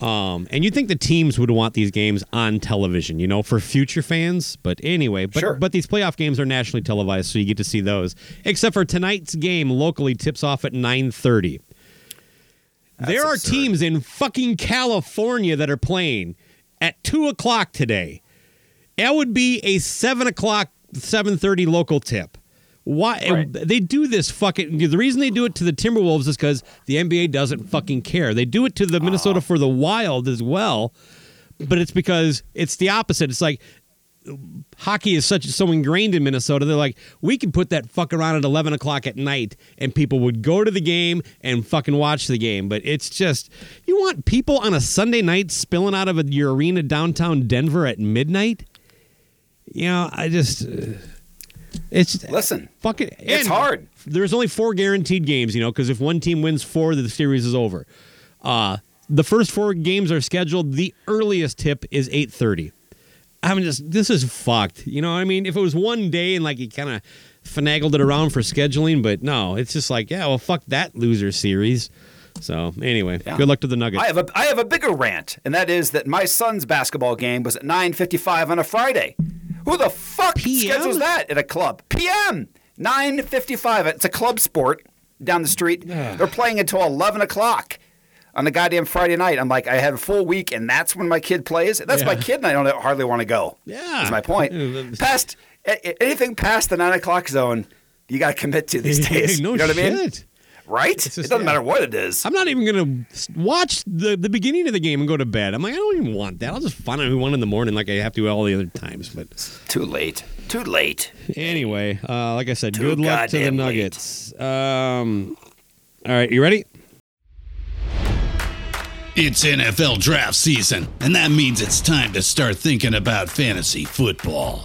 Um, and you think the teams would want these games on television, you know, for future fans. But anyway, but Sure. but these playoff games are nationally televised, so you get to see those. Except for tonight's game locally tips off at nine thirty. There are absurd. teams in fucking California that are playing at two o'clock today. That would be a seven o'clock, seven thirty local tip. Why Right. they do this fucking? The reason they do it to the Timberwolves is because the NBA doesn't fucking care. They do it to the Minnesota for the Wild as well, but it's because it's the opposite. It's like hockey is such so ingrained in Minnesota. They're like, we can put that fuck around at eleven o'clock at night, and people would go to the game and fucking watch the game. But it's just you want people on a Sunday night spilling out of your arena downtown Denver at midnight. You know, I just uh, it's Listen, fucking it's and hard. There's only four guaranteed games, you know, because if one team wins four, the series is over. Uh, the first four games are scheduled. The earliest tip is eight thirty. I'm just this is fucked. You know what I mean? If it was one day and like you kind of finagled it around for scheduling, but no, it's just like yeah, well, fuck that loser series. So anyway, Yeah. good luck to the Nuggets. I have a I have a bigger rant, and that is that my son's basketball game was at 9:55 on a Friday. Who the fuck PM? schedules that at a club? PM 9:55. It's a club sport down the street. They're playing until 11 o'clock on a goddamn Friday night. I'm like, I have a full week, and that's when my kid plays. That's my kid, and I don't hardly want to go. Yeah. that's my point. Past anything past the nine o'clock zone, you got to commit to these days. no you know what I mean? Shit. Right? just- it doesn't yeah. matter what it is. I'm not even gonna watch the the beginning of the game and go to bed. I'm like, I don't even want that. I'll just find out who won in the morning, like I have to all the other times. But it's Too late. Too late. anyway, uh, like I said, Too good luck to the. Nuggets. Um, all right, you ready? It's NFL draft season, and that means it's time to start thinking about fantasy football.